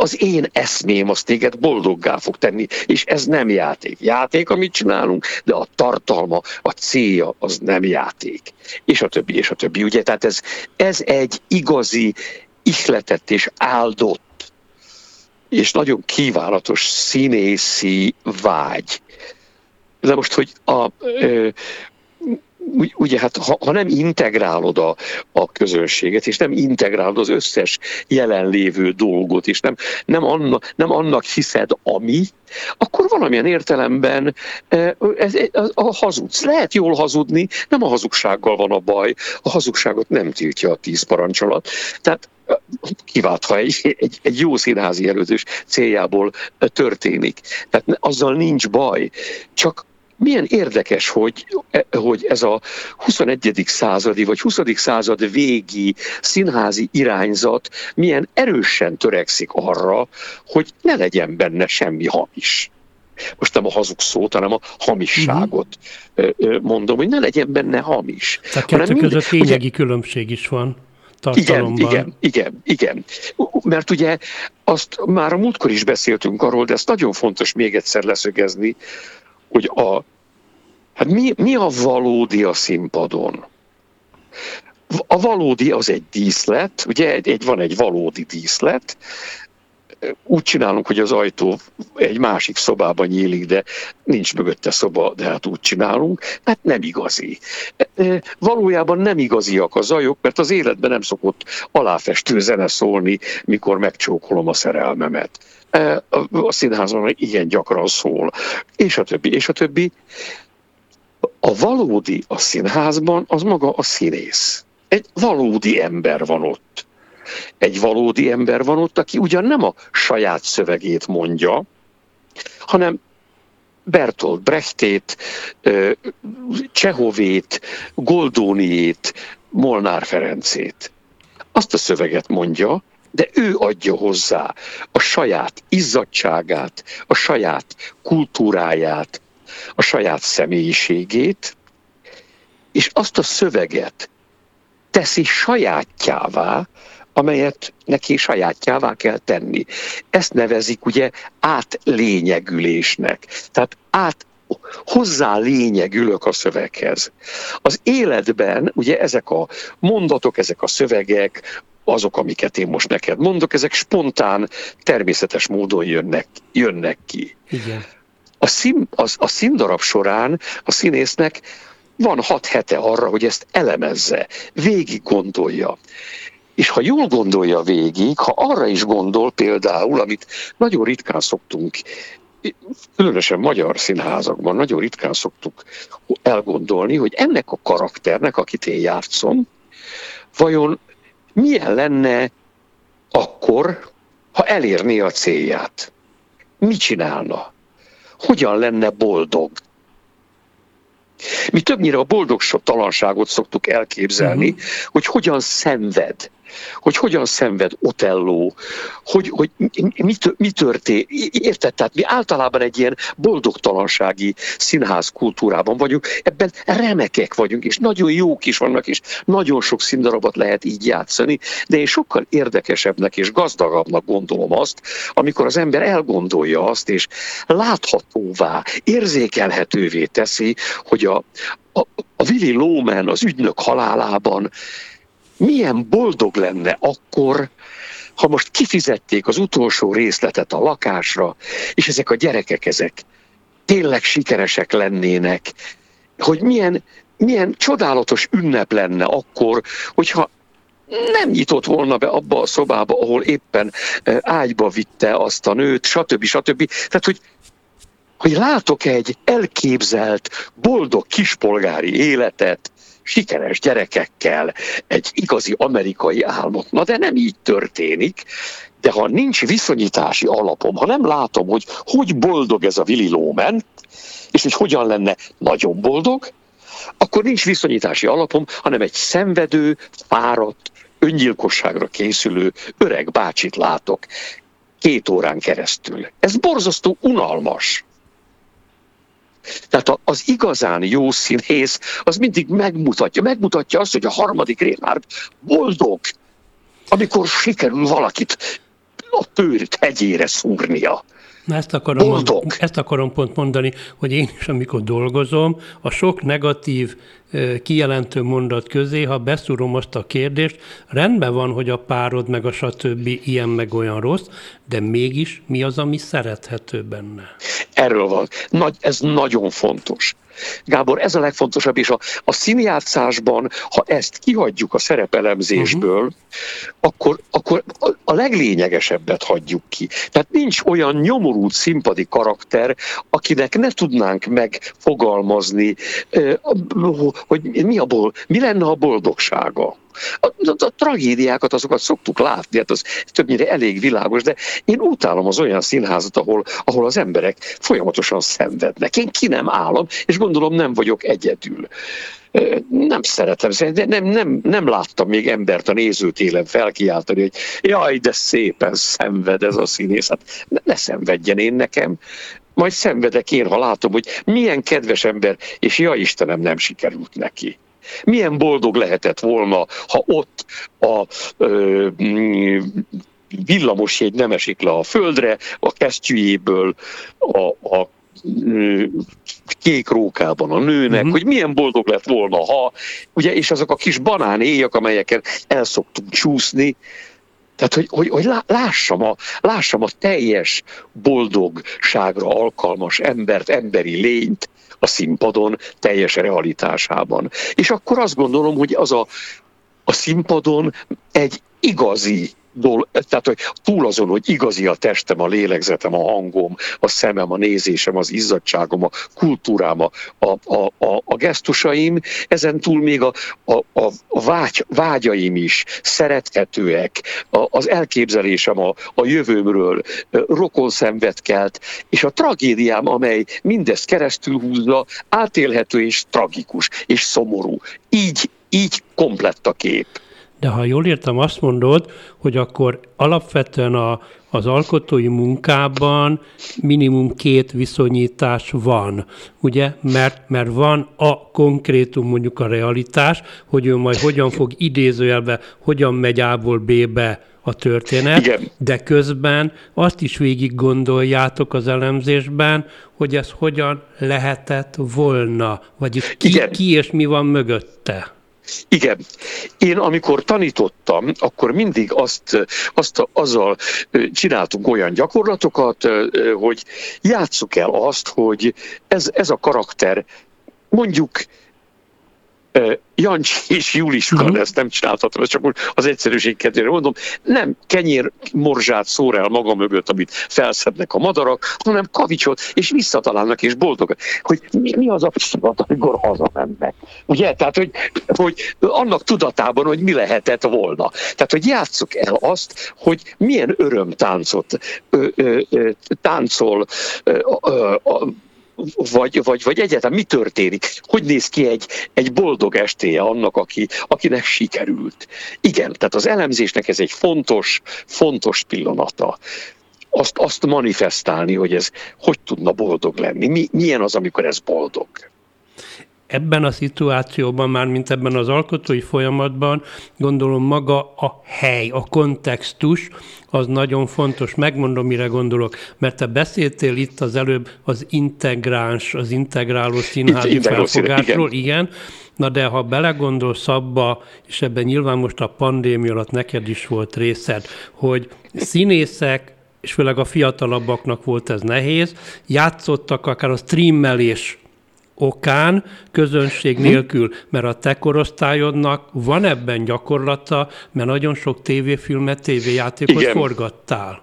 az én eszmém az téged boldoggá fog tenni, és ez nem játék. Játék, amit csinálunk, de a tartalma, a célja az nem játék. És a többi, és a többi. Ugye, tehát ez, ez egy igazi, ihletett és áldott, és nagyon kívánatos színészi vágy. De most, hogy a, ugye hát ha, ha nem integrálod a, a közönséget, és nem integrálod az összes jelenlévő dolgot, és nem, nem, anna, nem annak hiszed, ami, akkor valamilyen értelemben ez, ez, a hazudsz. Lehet jól hazudni, nem a hazugsággal van a baj, a hazugságot nem tiltja a tíz parancsolat. Tehát kivált, ha egy, egy, egy jó színházi előzős céljából történik. Tehát azzal nincs baj. Csak milyen érdekes, hogy, hogy ez a 21. századi vagy 20. század végi színházi irányzat milyen erősen törekszik arra, hogy ne legyen benne semmi hamis most nem a hazug szót, hanem a hamisságot uh-huh. mondom, hogy ne legyen benne hamis. Tehát kettő mind, között lényegi ugye, különbség is van tartalomban. Igen, igen, igen, igen. Mert ugye azt már a múltkor is beszéltünk arról, de ezt nagyon fontos még egyszer leszögezni, hogy a Hát mi, mi a valódi a színpadon? A valódi az egy díszlet, ugye egy, egy, van egy valódi díszlet, úgy csinálunk, hogy az ajtó egy másik szobában nyílik, de nincs mögötte szoba, de hát úgy csinálunk, hát nem igazi. E, valójában nem igaziak a zajok, mert az életben nem szokott aláfestő zene szólni, mikor megcsókolom a szerelmemet. E, a színházban ilyen gyakran szól, és a többi, és a többi. A valódi a színházban az maga a színész. Egy valódi ember van ott egy valódi ember van ott, aki ugyan nem a saját szövegét mondja, hanem Bertolt Brechtét, Csehovét, Goldóniét, Molnár Ferencét. Azt a szöveget mondja, de ő adja hozzá a saját izzadságát, a saját kultúráját, a saját személyiségét, és azt a szöveget teszi sajátjává, amelyet neki sajátjává kell tenni. Ezt nevezik ugye átlényegülésnek. Tehát át hozzá lényegülök a szöveghez. Az életben ugye ezek a mondatok, ezek a szövegek, azok, amiket én most neked mondok, ezek spontán, természetes módon jönnek, jönnek ki. Igen. A, szín, az, a színdarab során a színésznek van hat hete arra, hogy ezt elemezze, végig gondolja. És ha jól gondolja végig, ha arra is gondol például, amit nagyon ritkán szoktunk különösen magyar színházakban nagyon ritkán szoktuk elgondolni, hogy ennek a karakternek, akit én játszom, vajon milyen lenne akkor, ha elérné a célját? Mit csinálna? Hogyan lenne boldog? Mi többnyire a boldogtalanságot szoktuk elképzelni, uh-huh. hogy hogyan szenved hogy hogyan szenved Otello, hogy, hogy mi, mi történt, érted? Tehát mi általában egy ilyen boldogtalansági színház kultúrában vagyunk, ebben remekek vagyunk, és nagyon jók is vannak, és nagyon sok színdarabot lehet így játszani, de én sokkal érdekesebbnek és gazdagabbnak gondolom azt, amikor az ember elgondolja azt, és láthatóvá, érzékelhetővé teszi, hogy a, a, a Willy Loman az ügynök halálában milyen boldog lenne akkor, ha most kifizették az utolsó részletet a lakásra, és ezek a gyerekek ezek tényleg sikeresek lennének, hogy milyen, milyen csodálatos ünnep lenne akkor, hogyha nem nyitott volna be abba a szobába, ahol éppen eh, ágyba vitte azt a nőt, stb. stb. Tehát, hogy hogy látok egy elképzelt, boldog kispolgári életet, sikeres gyerekekkel, egy igazi amerikai álmot. Na de nem így történik, de ha nincs viszonyítási alapom, ha nem látom, hogy hogy boldog ez a Willy Loman, és hogy hogyan lenne nagyon boldog, akkor nincs viszonyítási alapom, hanem egy szenvedő, fáradt, öngyilkosságra készülő öreg bácsit látok két órán keresztül. Ez borzasztó unalmas. Tehát az igazán jó színész az mindig megmutatja, megmutatja azt, hogy a harmadik Rénárd boldog, amikor sikerül valakit a tőrt hegyére szúrnia. Na ezt akarom, Boldog. ezt akarom pont mondani, hogy én is, amikor dolgozom, a sok negatív kijelentő mondat közé, ha beszúrom azt a kérdést, rendben van, hogy a párod meg a stb. ilyen meg olyan rossz, de mégis mi az, ami szerethető benne? Erről van. Nagy, ez nagyon fontos. Gábor, ez a legfontosabb, és a, a színjátszásban, ha ezt kihagyjuk a szerepelemzésből, uh-huh. akkor, akkor a, leglényegesebbet hagyjuk ki. Tehát nincs olyan nyomorult színpadi karakter, akinek ne tudnánk megfogalmazni, hogy mi, a bol, mi lenne a boldogsága. A, a, a tragédiákat azokat szoktuk látni, hát az többnyire elég világos, de én utálom az olyan színházat, ahol, ahol az emberek folyamatosan szenvednek. Én ki nem állom, és gondolom nem vagyok egyedül. Nem szeretem, de nem, nem, nem láttam még embert a nézőtélen felkiáltani, hogy jaj, de szépen szenved ez a színész. Hát ne, ne szenvedjen én nekem majd szenvedek én, ha látom, hogy milyen kedves ember, és ja Istenem, nem sikerült neki. Milyen boldog lehetett volna, ha ott a ö, villamos jegy nem esik le a földre, a kesztyűjéből a, a kék rókában a nőnek, uh-huh. hogy milyen boldog lett volna, ha, ugye, és azok a kis banánéjak, amelyeken el szoktunk csúszni, tehát, hogy, hogy, hogy lássam, a, lássam a teljes boldogságra alkalmas embert, emberi lényt a színpadon, teljes realitásában. És akkor azt gondolom, hogy az a, a színpadon egy igazi dol, tehát hogy túl azon, hogy igazi a testem, a lélegzetem, a hangom, a szemem, a nézésem, az izzadságom, a kultúrám, a, a, a, a gesztusaim, ezen túl még a, a, a, vágy, vágyaim is szerethetőek, a, az elképzelésem a, a jövőmről rokon szenvet kelt, és a tragédiám, amely mindezt keresztül húzza, átélhető és tragikus, és szomorú. Így, így komplett a kép. De ha jól értem, azt mondod, hogy akkor alapvetően a, az alkotói munkában minimum két viszonyítás van, ugye? Mert, mert van a konkrétum, mondjuk a realitás, hogy ő majd hogyan fog idézőjelbe, hogyan megy A-ból B-be a történet, Igen. de közben azt is végig gondoljátok az elemzésben, hogy ez hogyan lehetett volna, vagyis ki, ki és mi van mögötte. Igen. Én amikor tanítottam, akkor mindig azt, azt azzal csináltunk olyan gyakorlatokat, hogy játsszuk el azt, hogy ez, ez a karakter mondjuk Jancsi és Juliska, uh-huh. ezt nem csinálhatom, ezt csak az egyszerűség kedvére mondom, nem kenyér morzsát szór el maga mögött, amit felszednek a madarak, hanem kavicsot, és visszatalálnak, és boldog. Hogy mi, mi az a pillanat, amikor hazamennek. Ugye? Tehát, hogy, hogy annak tudatában, hogy mi lehetett volna. Tehát, hogy játsszuk el azt, hogy milyen örömtáncot ö, ö, ö, táncol ö, ö, ö, vagy, vagy, vagy egyáltalán mi történik, hogy néz ki egy, egy boldog estéje annak, aki, akinek sikerült. Igen, tehát az elemzésnek ez egy fontos, fontos pillanata. Azt, azt manifestálni, hogy ez hogy tudna boldog lenni, mi, milyen az, amikor ez boldog ebben a szituációban, már mint ebben az alkotói folyamatban, gondolom maga a hely, a kontextus, az nagyon fontos. Megmondom, mire gondolok, mert te beszéltél itt az előbb az integráns, az integráló színházi Integráló felfogásról, igen. igen. Na de ha belegondolsz abba, és ebben nyilván most a pandémia alatt neked is volt részed, hogy színészek, és főleg a fiatalabbaknak volt ez nehéz, játszottak akár a streamelés okán, közönség mhm. nélkül, mert a te korosztályodnak van ebben gyakorlata, mert nagyon sok tévéfilmet, tévéjátékot Igen. forgattál.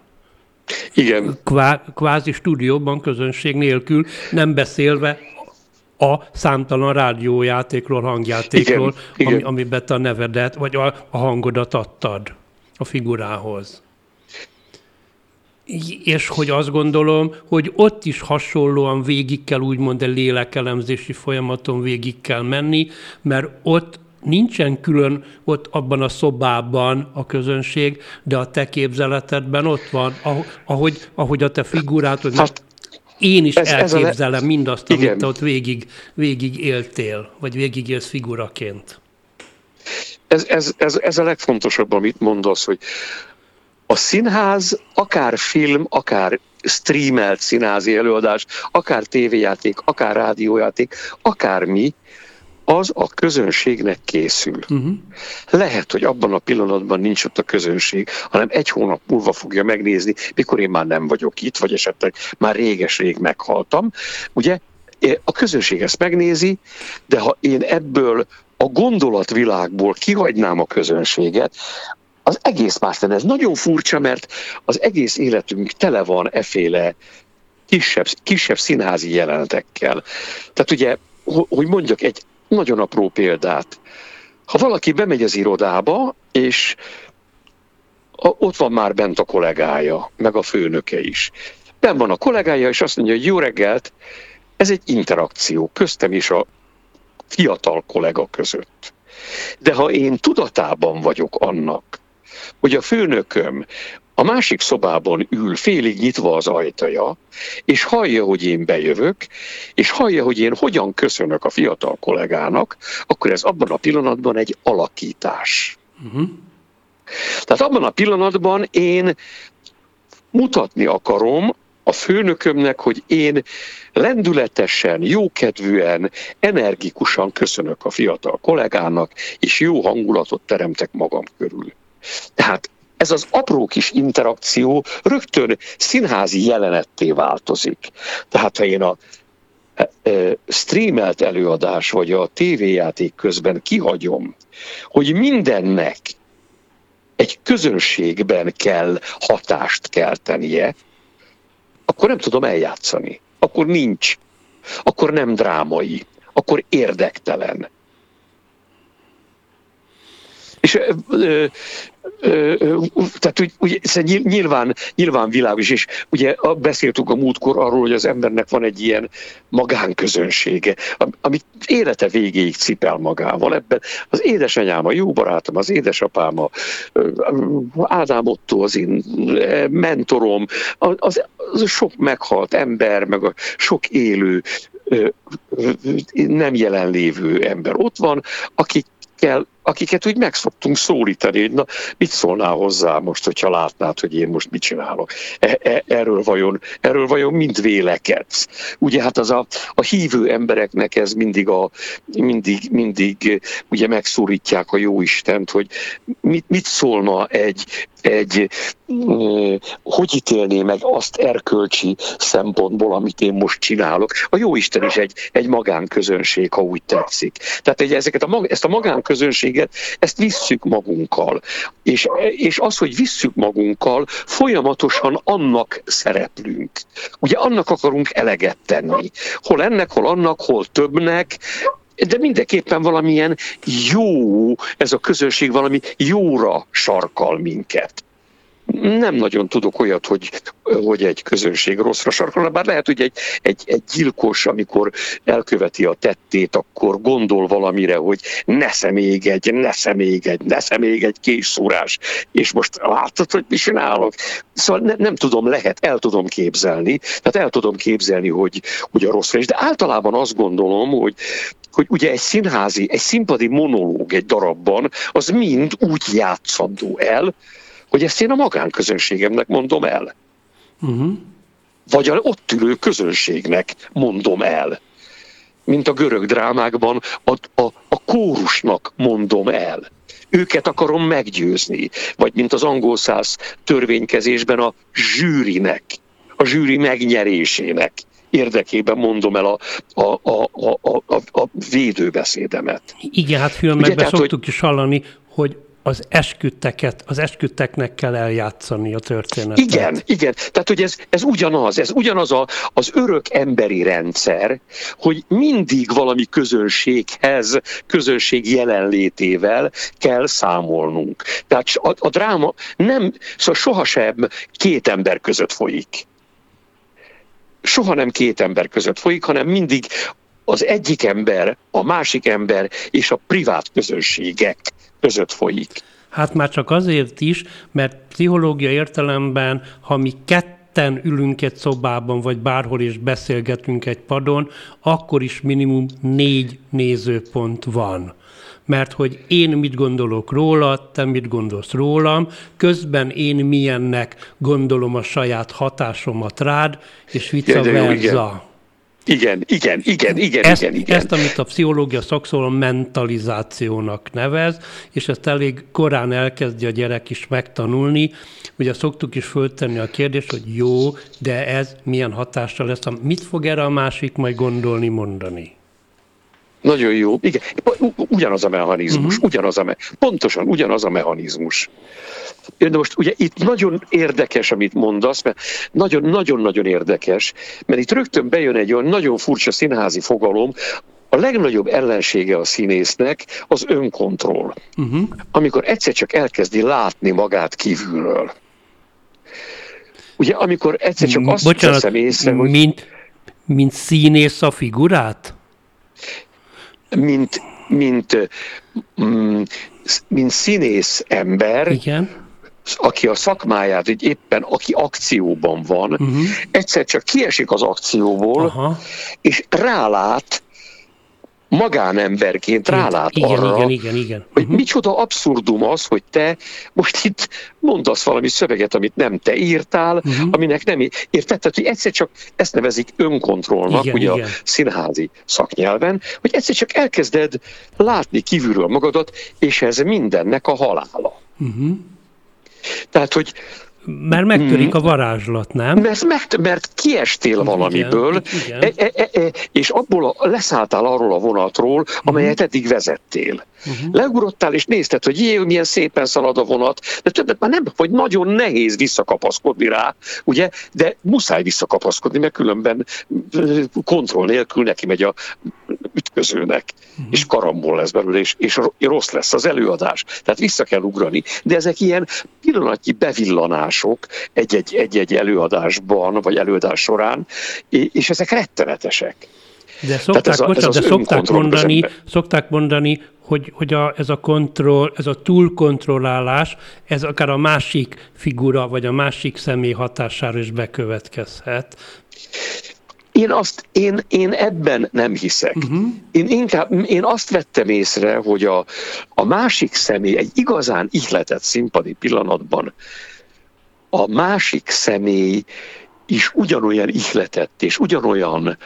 Igen. Kvá, kvázi stúdióban közönség nélkül, nem beszélve a számtalan rádiójátékról, hangjátékról, Igen. Ami, amiben te a nevedet, vagy a, a hangodat adtad a figurához és hogy azt gondolom, hogy ott is hasonlóan végig kell úgymond egy lélekelemzési folyamaton végig kell menni, mert ott nincsen külön ott abban a szobában a közönség, de a te képzeletedben ott van, ahogy, ahogy a te figurátod, hát, én is ez, elképzelem ez a... mindazt, amit Igen. te ott végig, végig éltél, vagy végig élsz figuraként. Ez, ez, ez, ez a legfontosabb, amit mondasz, hogy a színház, akár film, akár streamelt színházi előadás, akár tévéjáték, akár rádiójáték, akármi, az a közönségnek készül. Uh-huh. Lehet, hogy abban a pillanatban nincs ott a közönség, hanem egy hónap múlva fogja megnézni, mikor én már nem vagyok itt, vagy esetleg már réges-rég meghaltam. Ugye a közönség ezt megnézi, de ha én ebből a gondolatvilágból kihagynám a közönséget, az egész más lenne. Ez nagyon furcsa, mert az egész életünk tele van eféle kisebb, kisebb színházi jelenetekkel. Tehát ugye, hogy mondjak egy nagyon apró példát. Ha valaki bemegy az irodába, és ott van már bent a kollégája, meg a főnöke is. Ben van a kollégája, és azt mondja, hogy jó reggelt, ez egy interakció köztem és a fiatal kollega között. De ha én tudatában vagyok annak, hogy a főnököm a másik szobában ül félig nyitva az ajtaja, és hallja, hogy én bejövök, és hallja, hogy én hogyan köszönök a fiatal kollégának, akkor ez abban a pillanatban egy alakítás. Uh-huh. Tehát abban a pillanatban én mutatni akarom a főnökömnek, hogy én lendületesen, jókedvűen, energikusan köszönök a fiatal kollégának, és jó hangulatot teremtek magam körül. Tehát ez az apró kis interakció rögtön színházi jelenetté változik. Tehát ha én a e, e, streamelt előadás vagy a tévéjáték közben kihagyom, hogy mindennek egy közönségben kell hatást keltenie, akkor nem tudom eljátszani. Akkor nincs. Akkor nem drámai. Akkor érdektelen. És ö, tehát úgy, úgy, nyilván, nyilván világos, és ugye beszéltünk a múltkor arról, hogy az embernek van egy ilyen magánközönsége, amit élete végéig cipel magával. Ebben az édesanyám, a jó barátom, az édesapám, a Ádám Otto, az én mentorom, az, az sok meghalt ember, meg a sok élő nem jelenlévő ember ott van, akikkel akiket úgy megszoktunk szólítani, hogy na, mit szólnál hozzá most, hogyha látnád, hogy én most mit csinálok. E, e, erről, vajon, erről vajon mind vélekedsz. Ugye hát az a, a hívő embereknek ez mindig, a, mindig, mindig ugye megszólítják a jó Istent, hogy mit, mit szólna egy, egy hogy ítélné meg azt erkölcsi szempontból, amit én most csinálok. A jó Isten is egy, egy magánközönség, ha úgy tetszik. Tehát egy, ezeket a, ezt a magánközönség minőséget, ezt visszük magunkkal. És, és az, hogy visszük magunkkal, folyamatosan annak szereplünk. Ugye annak akarunk eleget tenni. Hol ennek, hol annak, hol többnek, de mindenképpen valamilyen jó, ez a közönség valami jóra sarkal minket nem nagyon tudok olyat, hogy, hogy egy közönség rosszra sarkolna, bár lehet, hogy egy, egy, egy gyilkos, amikor elköveti a tettét, akkor gondol valamire, hogy nesze még egy, nesze még egy, nesze még egy készszúrás, és most látod, hogy mi csinálok? Szóval ne, nem tudom, lehet, el tudom képzelni, tehát el tudom képzelni, hogy, hogy a rossz is, de általában azt gondolom, hogy, hogy ugye egy színházi, egy színpadi monológ egy darabban, az mind úgy játszandó el, hogy ezt én a magánközönségemnek mondom el. Uh-huh. Vagy a ott ülő közönségnek mondom el. Mint a görög drámákban a, a, a kórusnak mondom el. Őket akarom meggyőzni. Vagy mint az angol száz törvénykezésben a zsűrinek, a zsűri megnyerésének érdekében mondom el a, a, a, a, a, a védőbeszédemet. Igen, hát filmekben Ugye, szoktuk hogy... is hallani, hogy az esküdteket, az esküdteknek kell eljátszani a történetet. Igen, igen. Tehát, hogy ez, ez ugyanaz, ez ugyanaz a, az örök emberi rendszer, hogy mindig valami közönséghez, közönség jelenlétével kell számolnunk. Tehát a, a dráma nem, szóval sohasem két ember között folyik. Soha nem két ember között folyik, hanem mindig az egyik ember, a másik ember és a privát közönségek között folyik. Hát már csak azért is, mert pszichológia értelemben, ha mi ketten ülünk egy szobában, vagy bárhol is beszélgetünk egy padon, akkor is minimum négy nézőpont van mert hogy én mit gondolok róla, te mit gondolsz rólam, közben én milyennek gondolom a saját hatásomat rád, és vice versa. Igen, igen, igen, igen, ezt, igen, igen. Ezt, amit a pszichológia szakszóval mentalizációnak nevez, és ezt elég korán elkezdi a gyerek is megtanulni. Ugye szoktuk is föltenni a kérdést, hogy jó, de ez milyen hatással lesz, mit fog erre a másik majd gondolni, mondani? Nagyon jó. Igen, ugyanaz a mechanizmus, uh-huh. ugyanaz a me- pontosan ugyanaz a mechanizmus. De most ugye itt nagyon érdekes, amit mondasz, mert nagyon-nagyon-nagyon érdekes, mert itt rögtön bejön egy olyan nagyon furcsa színházi fogalom, a legnagyobb ellensége a színésznek az önkontroll. Uh-huh. Amikor egyszer csak elkezdi látni magát kívülről. Ugye, amikor egyszer csak azt Bocsánat, veszem észre, hogy... Mint, mint színész a figurát? Mint, mint, mm, mint színész ember, Igen aki a szakmáját, hogy éppen aki akcióban van, uh-huh. egyszer csak kiesik az akcióból, Aha. és rálát magánemberként rálát igen, arra, igen, igen, igen. hogy Uh-huh. micsoda abszurdum az, hogy te most itt mondasz valami szöveget, amit nem te írtál, Mhm. aminek nem érted, tehát, hogy egyszer csak ezt nevezik önkontrollnak, Igen, ugye igen. a színházi szaknyelven, hogy egyszer csak elkezded látni kívülről magadat, és ez mindennek a halála. Uh-huh. Tehát, hogy Mert megtörik a varázslat, nem? mert, mert, mert kiestél valamiből, igen. E, e, e, e, és abból a, leszálltál arról a vonatról, Mhm. amelyet eddig vezettél. Uh-huh. Leugrottál, és nézted, hogy jé, milyen szépen szalad a vonat, de többet már nem, hogy nagyon nehéz visszakapaszkodni rá, ugye, de muszáj visszakapaszkodni, mert különben kontroll nélkül neki megy a ütközőnek, uh-huh. és karambol lesz belőle, és, és rossz lesz az előadás. Tehát vissza kell ugrani. De ezek ilyen pillanatnyi bevillanások egy-egy, egy-egy előadásban, vagy előadás során, és ezek rettenetesek. De szokták, ez a- ez bocsánat, az de szokták mondani, szokták mondani, hogy, hogy a, ez a kontroll, ez a túlkontrollálás, ez akár a másik figura, vagy a másik személy hatására is bekövetkezhet. Én, azt, én, én ebben nem hiszek. Uh-huh. Én inkább, én azt vettem észre, hogy a, a másik személy egy igazán ihletett színpadi pillanatban a másik személy is ugyanolyan ihletett, és ugyanolyan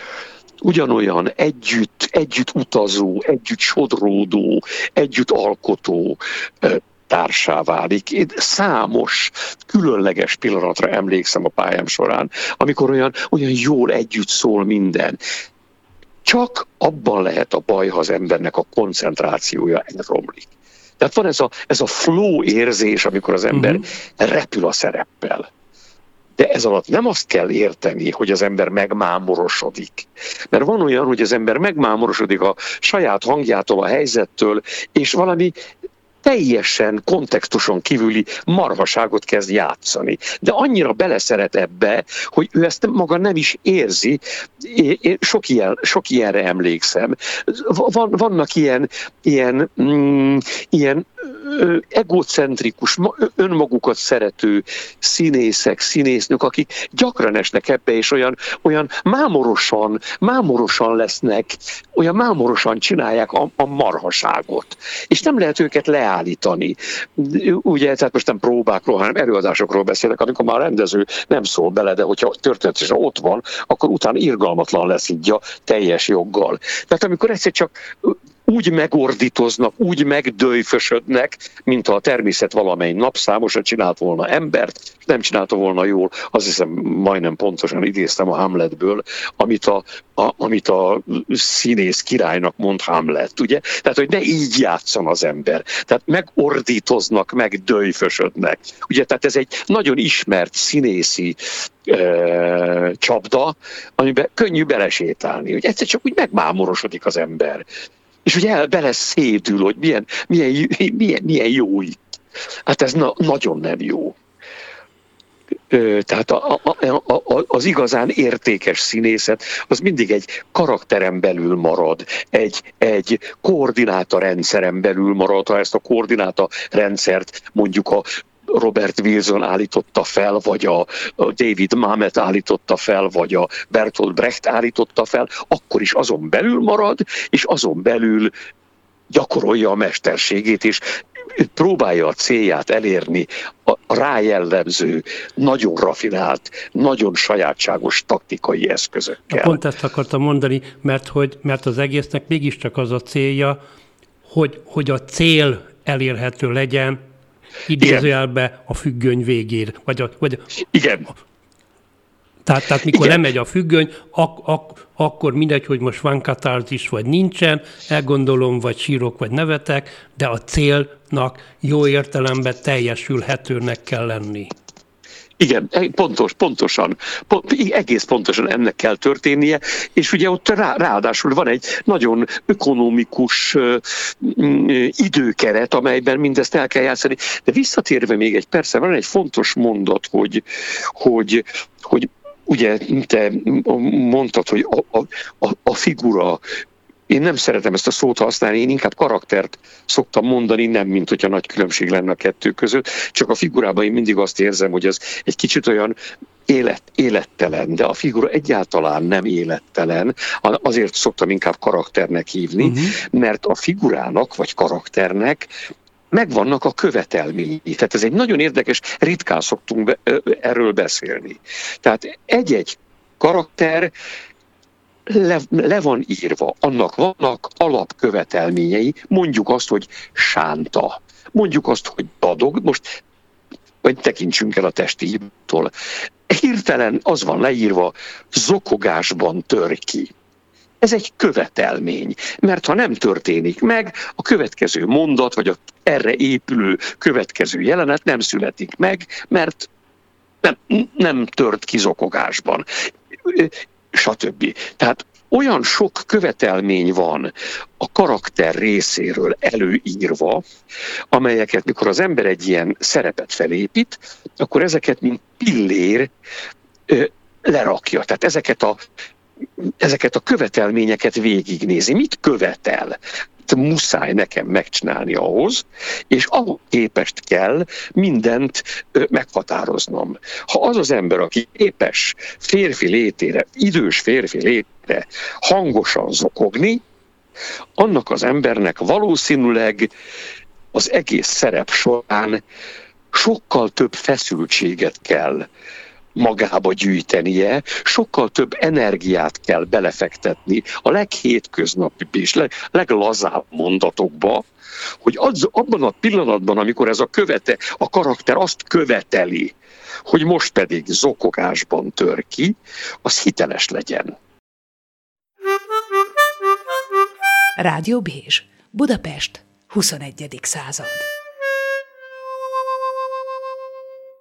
ugyanolyan együtt, együtt utazó, együtt sodródó, együtt alkotó társá válik. Én számos különleges pillanatra emlékszem a pályám során, amikor olyan, olyan jól együtt szól minden. Csak abban lehet a baj, ha az embernek a koncentrációja elromlik. Tehát van ez a, ez a flow érzés, amikor az ember uh-huh. repül a szereppel. De ez alatt nem azt kell érteni, hogy az ember megmámorosodik. Mert van olyan, hogy az ember megmámorosodik a saját hangjától, a helyzettől, és valami teljesen kontextuson kívüli marhaságot kezd játszani. De annyira beleszeret ebbe, hogy ő ezt maga nem is érzi. Én, sok, ilyen, sok ilyenre emlékszem. Van, vannak ilyen, ilyen, mm, ilyen egocentrikus, ma- önmagukat szerető színészek, színésznők, akik gyakran esnek ebbe, és olyan, olyan mámorosan, mámorosan lesznek, olyan mámorosan csinálják a, a marhaságot. És nem lehet őket leállítani. Ugye, tehát most nem próbákról, hanem előadásokról beszélek, amikor már a rendező nem szól bele, de hogyha történetesen ott van, akkor utána irgalmatlan lesz így a teljes joggal. Tehát amikor egyszer csak úgy megordítoznak, úgy megdőjfösödnek, mint ha a természet valamely napszámosan csinált volna embert, nem csinálta volna jól, azt hiszem majdnem pontosan idéztem a Hamletből, amit a, a, amit a színész királynak mond Hamlet, ugye? Tehát, hogy ne így játszon az ember. Tehát megordítoznak, megdőjfösödnek. Ugye, tehát ez egy nagyon ismert színészi csapda, amiben könnyű belesétálni, hogy egyszer csak úgy megmámorosodik az ember. És ugye el bele szédül, hogy milyen, milyen, milyen, milyen jó itt. Hát ez na, nagyon nem jó. Tehát a, a, a, az igazán értékes színészet, az mindig egy karakteren belül marad, egy, egy koordináta rendszeren belül marad, ha ezt a koordináta rendszert mondjuk a Robert Wilson állította fel, vagy a David Mamet állította fel, vagy a Bertolt Brecht állította fel, akkor is azon belül marad, és azon belül gyakorolja a mesterségét, és próbálja a célját elérni a rájellemző, nagyon rafinált, nagyon sajátságos taktikai eszközökkel. Pont ezt akartam mondani, mert, hogy, mert az egésznek mégiscsak az a célja, hogy, hogy a cél elérhető legyen, idézőjelbe a függöny végén. Vagy a, vagy a, Igen. Tehát, tehát mikor Igen. lemegy a függöny, ak, ak, akkor mindegy, hogy most van katarzis vagy nincsen, elgondolom, vagy sírok, vagy nevetek, de a célnak jó értelemben teljesülhetőnek kell lenni. Igen, e- pontos, pontosan, pont, egész pontosan ennek kell történnie, és ugye ott rá, ráadásul van egy nagyon ökonomikus uh, időkeret, amelyben mindezt el kell játszani. De visszatérve még egy persze, van egy fontos mondat, hogy, hogy, hogy ugye te mondtad, hogy a, a, a figura én nem szeretem ezt a szót használni, én inkább karaktert szoktam mondani, nem mint hogyha nagy különbség lenne a kettő között, csak a figurában én mindig azt érzem, hogy ez egy kicsit olyan élet, élettelen, de a figura egyáltalán nem élettelen, azért szoktam inkább karakternek hívni, uh-huh. mert a figurának vagy karakternek megvannak a követelményi. Tehát ez egy nagyon érdekes, ritkán szoktunk be, erről beszélni. Tehát egy-egy karakter le, le van írva, annak vannak alapkövetelményei, mondjuk azt, hogy sánta, mondjuk azt, hogy dadog, most vagy tekintsünk el a testi hibától. Hirtelen az van leírva, zokogásban tör ki. Ez egy követelmény, mert ha nem történik meg, a következő mondat, vagy a erre épülő következő jelenet nem születik meg, mert nem, nem tört kizokogásban, stb. Tehát olyan sok követelmény van a karakter részéről előírva, amelyeket mikor az ember egy ilyen szerepet felépít, akkor ezeket mint pillér lerakja. Tehát ezeket a ezeket a követelményeket végignézi. Mit követel? muszáj nekem megcsinálni ahhoz, és ahhoz képest kell mindent meghatároznom. Ha az az ember, aki képes férfi létére, idős férfi létére hangosan zokogni, annak az embernek valószínűleg az egész szerep során sokkal több feszültséget kell magába gyűjtenie, sokkal több energiát kell belefektetni a leghétköznapi és leg, leglazább mondatokba, hogy az, abban a pillanatban, amikor ez a követe, a karakter azt követeli, hogy most pedig zokogásban tör ki, az hiteles legyen. Rádió Bézs, Budapest, 21. század.